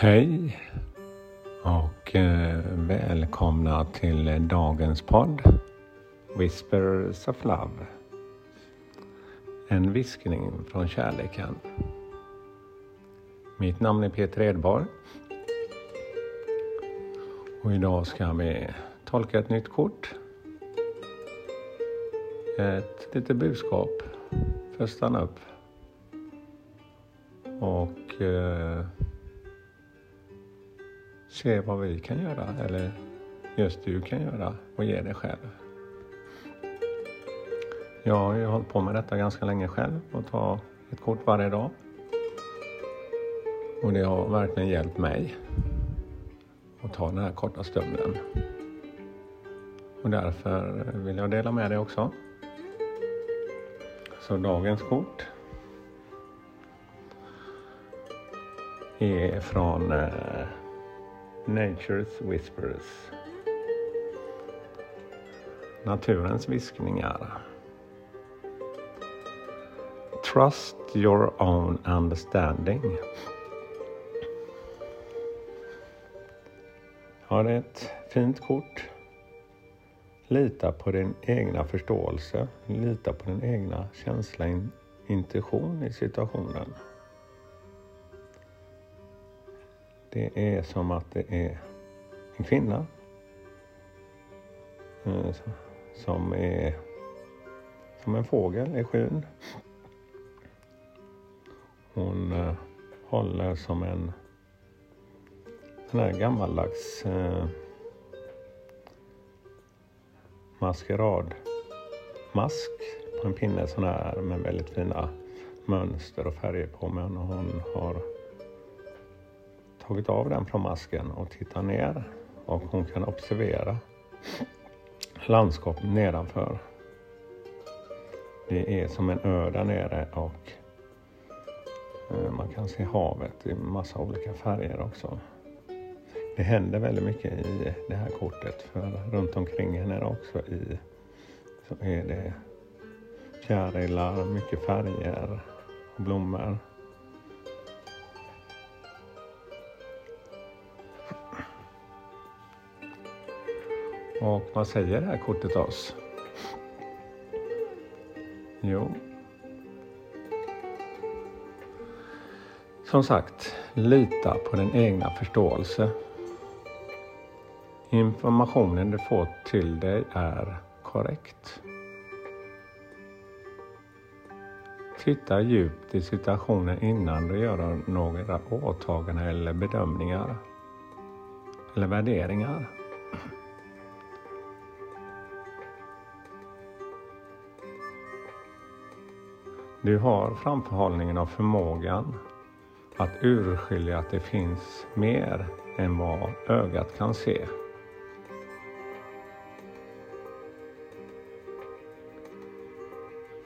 Hej och eh, välkomna till dagens podd Whispers of Love. En viskning från kärleken. Mitt namn är Peter Edborg. Och idag ska vi tolka ett nytt kort. Ett litet budskap för att stanna upp. Och eh, se vad vi kan göra eller just du kan göra och ge dig själv. Jag har ju hållit på med detta ganska länge själv och ta ett kort varje dag. Och det har verkligen hjälpt mig att ta den här korta stunden. Och därför vill jag dela med dig också. Så dagens kort är från eh, Nature's Whispers. Naturens viskningar. Trust your own understanding. Ja, ett fint kort. Lita på din egna förståelse. Lita på din egna känsla, intuition i situationen. Det är som att det är en kvinna eh, som är som en fågel i skyn. Hon eh, håller som en sån här gammaldags eh, maskeradmask på en pinne sån här med väldigt fina mönster och färger på. Men hon har tagit av den från masken och tittar ner och hon kan observera landskapet nedanför. Det är som en ö där nere och eh, man kan se havet i massa olika färger också. Det händer väldigt mycket i det här kortet för runt omkring henne också i så är det fjärilar, mycket färger och blommor. Och vad säger det här kortet oss? Jo. Som sagt, lita på din egna förståelse. Informationen du får till dig är korrekt. Titta djupt i situationen innan du gör några åtaganden eller bedömningar eller värderingar. Du har framförhållningen och förmågan att urskilja att det finns mer än vad ögat kan se.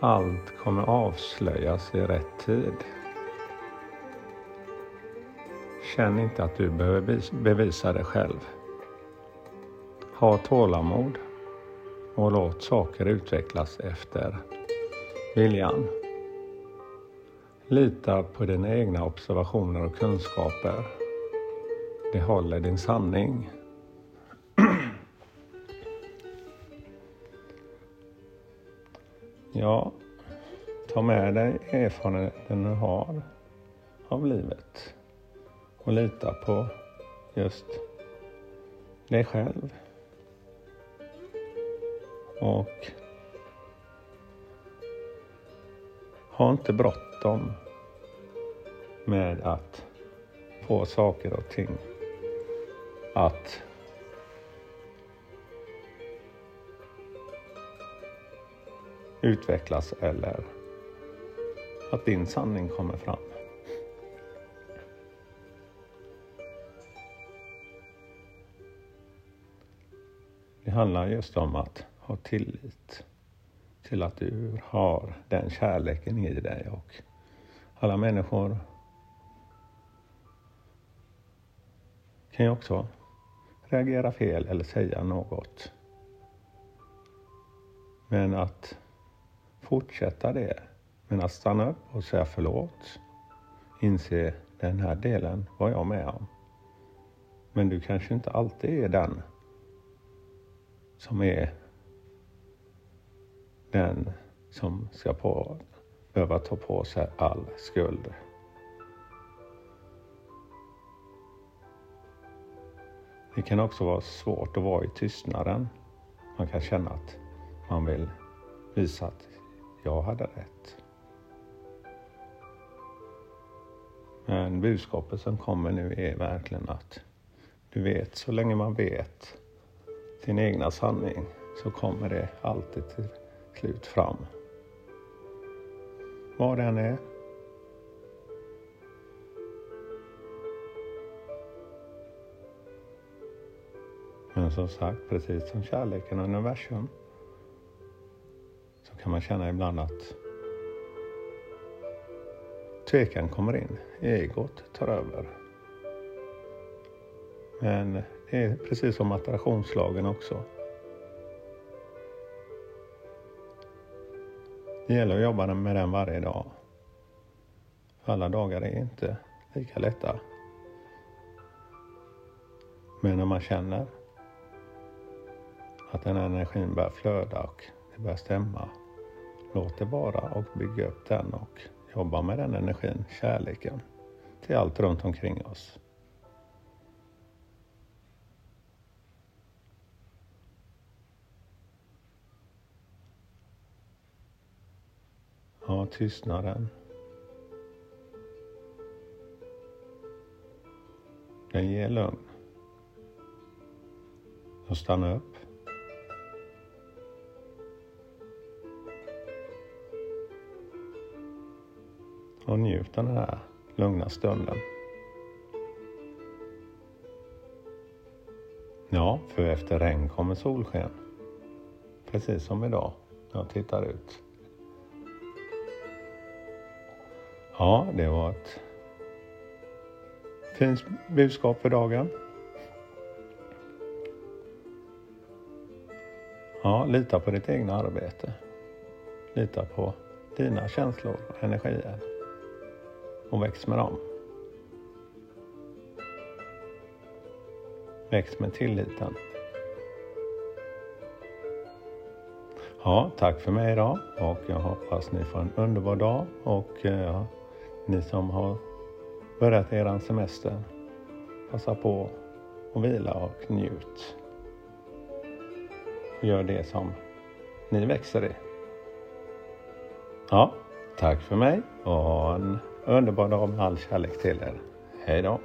Allt kommer avslöjas i rätt tid. Känn inte att du behöver bevisa dig själv. Ha tålamod och låt saker utvecklas efter viljan. Lita på dina egna observationer och kunskaper. Det håller din sanning. Ja, ta med dig erfarenheten du har av livet och lita på just dig själv. Och ha inte bråttom med att få saker och ting att utvecklas eller att din sanning kommer fram. Det handlar just om att ha tillit till att du har den kärleken i dig och alla människor kan ju också reagera fel eller säga något. Men att fortsätta det, men att stanna upp och säga förlåt, inse den här delen var jag med om. Men du kanske inte alltid är den som är den som ska på, behöva ta på sig all skuld. Det kan också vara svårt att vara i tystnaden. Man kan känna att man vill visa att jag hade rätt. Men budskapet som kommer nu är verkligen att du vet, så länge man vet sin egna sanning så kommer det alltid till slut fram. Var den är. Men som sagt, precis som kärleken och universum så kan man känna ibland att tvekan kommer in. Egot tar över. Men det är precis som attraktionslagen också. Det gäller att jobba med den varje dag. För alla dagar är inte lika lätta. Men när man känner att den här energin börjar flöda och det börjar stämma. Låt det vara och bygga upp den och jobba med den energin, kärleken, till allt runt omkring oss. Av tystnaden. Den ger lugn. Så stanna upp. Och njut den här lugna stunden. Ja, för efter regn kommer solsken. Precis som idag när jag tittar ut. Ja, det var ett fint budskap för dagen. Ja, lita på ditt egna arbete. Lita på dina känslor och energier. Och väx med dem. Väx med tilliten. Ja, tack för mig idag och jag hoppas ni får en underbar dag och eh, ni som har börjat er semester, passa på att vila och njut. Gör det som ni växer i. Ja, tack för mig och en underbar dag med all kärlek till er. Hej då!